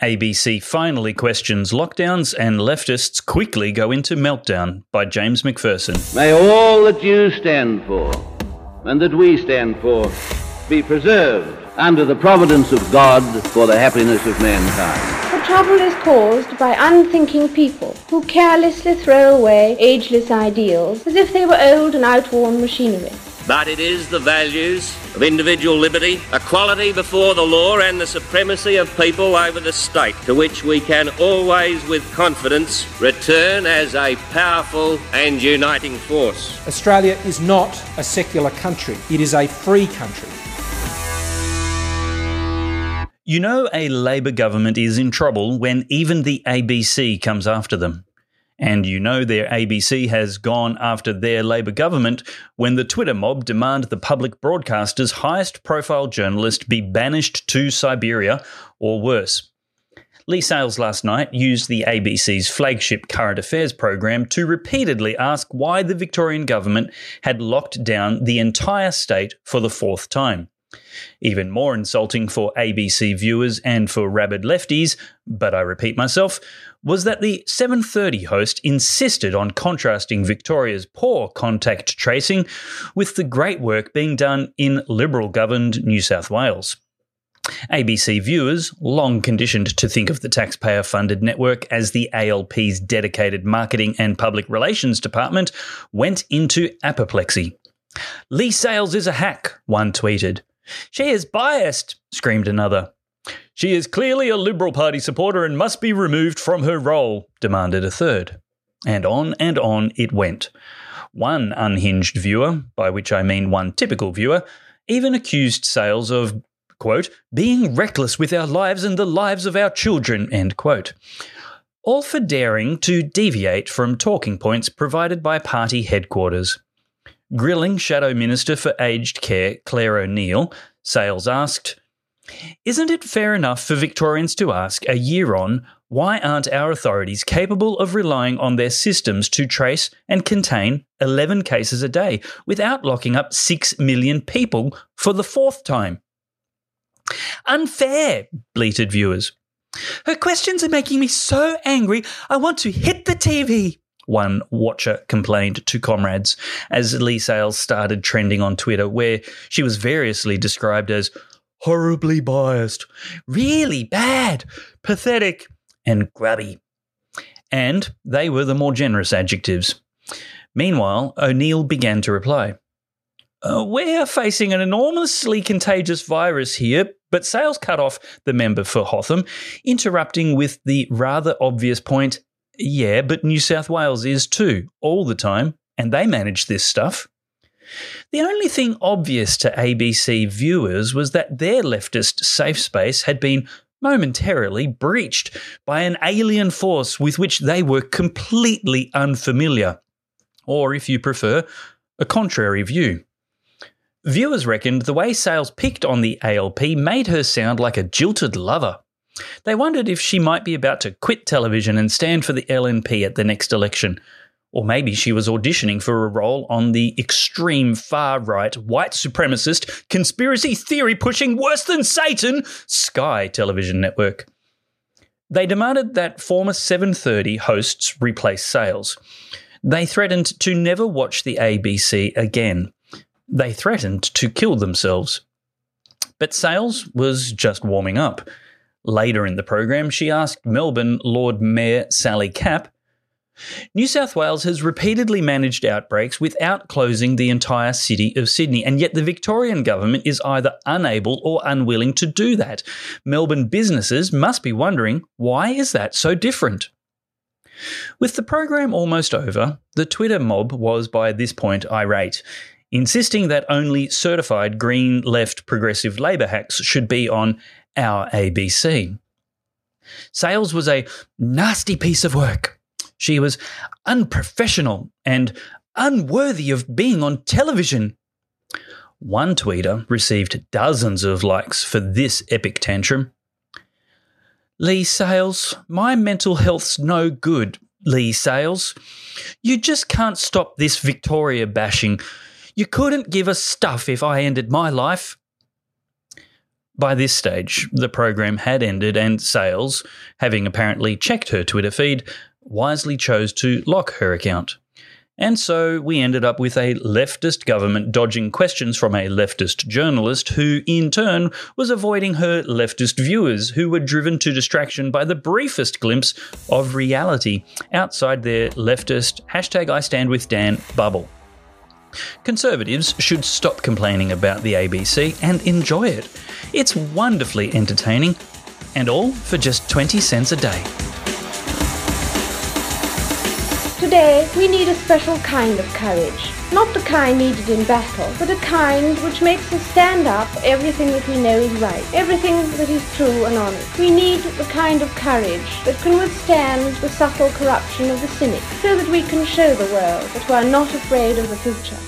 ABC finally questions lockdowns and leftists quickly go into meltdown by James MacPherson. May all that you stand for and that we stand for be preserved under the providence of God for the happiness of mankind. The trouble is caused by unthinking people who carelessly throw away ageless ideals as if they were old and outworn machinery but it is the values of individual liberty, equality before the law, and the supremacy of people over the state to which we can always, with confidence, return as a powerful and uniting force. Australia is not a secular country, it is a free country. You know, a Labor government is in trouble when even the ABC comes after them. And you know their ABC has gone after their Labor government when the Twitter mob demand the public broadcaster's highest profile journalist be banished to Siberia or worse. Leigh Sales last night used the ABC's flagship current affairs program to repeatedly ask why the Victorian government had locked down the entire state for the fourth time. Even more insulting for ABC viewers and for rabid lefties, but I repeat myself, was that the 7:30 host insisted on contrasting Victoria's poor contact tracing with the great work being done in liberal governed New South Wales. ABC viewers, long conditioned to think of the taxpayer funded network as the ALP's dedicated marketing and public relations department, went into apoplexy. Leigh Sales is a hack, one tweeted. She is biased, screamed another. She is clearly a Liberal Party supporter and must be removed from her role, demanded a third. And on and on it went. One unhinged viewer, by which I mean one typical viewer, even accused Sales of, quote, being reckless with our lives and the lives of our children, end quote. All for daring to deviate from talking points provided by party headquarters. Grilling Shadow Minister for Aged Care Clare O'Neil, Sales asked, Isn't it fair enough for Victorians to ask, a year on, why aren't our authorities capable of relying on their systems to trace and contain 11 cases a day without locking up 6 million people for the fourth time? Unfair, bleated viewers. Her questions are making me so angry, I want to hit the TV one watcher complained to comrades as Leigh Sales started trending on Twitter, where she was variously described as horribly biased, really bad, pathetic, and grubby. And they were the more generous adjectives. Meanwhile, O'Neil began to reply. Uh, we're facing an enormously contagious virus here, but Sales cut off the member for Hotham, interrupting with the rather obvious point yeah, but New South Wales is too, all the time, and they manage this stuff. The only thing obvious to ABC viewers was that their leftist safe space had been momentarily breached by an alien force with which they were completely unfamiliar, or if you prefer, a contrary view. Viewers reckoned the way Sales picked on the ALP made her sound like a jilted lover. They wondered if she might be about to quit television and stand for the LNP at the next election. Or maybe she was auditioning for a role on the extreme far right, white supremacist, conspiracy theory pushing, worse than Satan Sky television network. They demanded that former 730 hosts replace Sales. They threatened to never watch the ABC again. They threatened to kill themselves. But Sales was just warming up. Later in the program, she asked Melbourne Lord Mayor Sally Capp New South Wales has repeatedly managed outbreaks without closing the entire city of Sydney, and yet the Victorian government is either unable or unwilling to do that. Melbourne businesses must be wondering why is that so different? With the program almost over, the Twitter mob was by this point irate, insisting that only certified green left progressive Labor hacks should be on our ABC. Sales was a nasty piece of work. She was unprofessional and unworthy of being on television. One tweeter received dozens of likes for this epic tantrum. Leigh Sales, my mental health's no good, Leigh Sales. You just can't stop this Victoria bashing. You couldn't give a stuff if I ended my life. By this stage, the program had ended, and Sales, having apparently checked her Twitter feed, wisely chose to lock her account. And so we ended up with a leftist government dodging questions from a leftist journalist who, in turn, was avoiding her leftist viewers who were driven to distraction by the briefest glimpse of reality outside their leftist hashtag I stand with Dan bubble. Conservatives should stop complaining about the ABC and enjoy it. It's wonderfully entertaining, and all for just 20 cents a day. Today, we need a special kind of courage. Not the kind needed in battle, but a kind which makes us stand up for everything that we know is right, everything that is true and honest. We need the kind of courage that can withstand the subtle corruption of the cynic, so that we can show the world that we are not afraid of the future.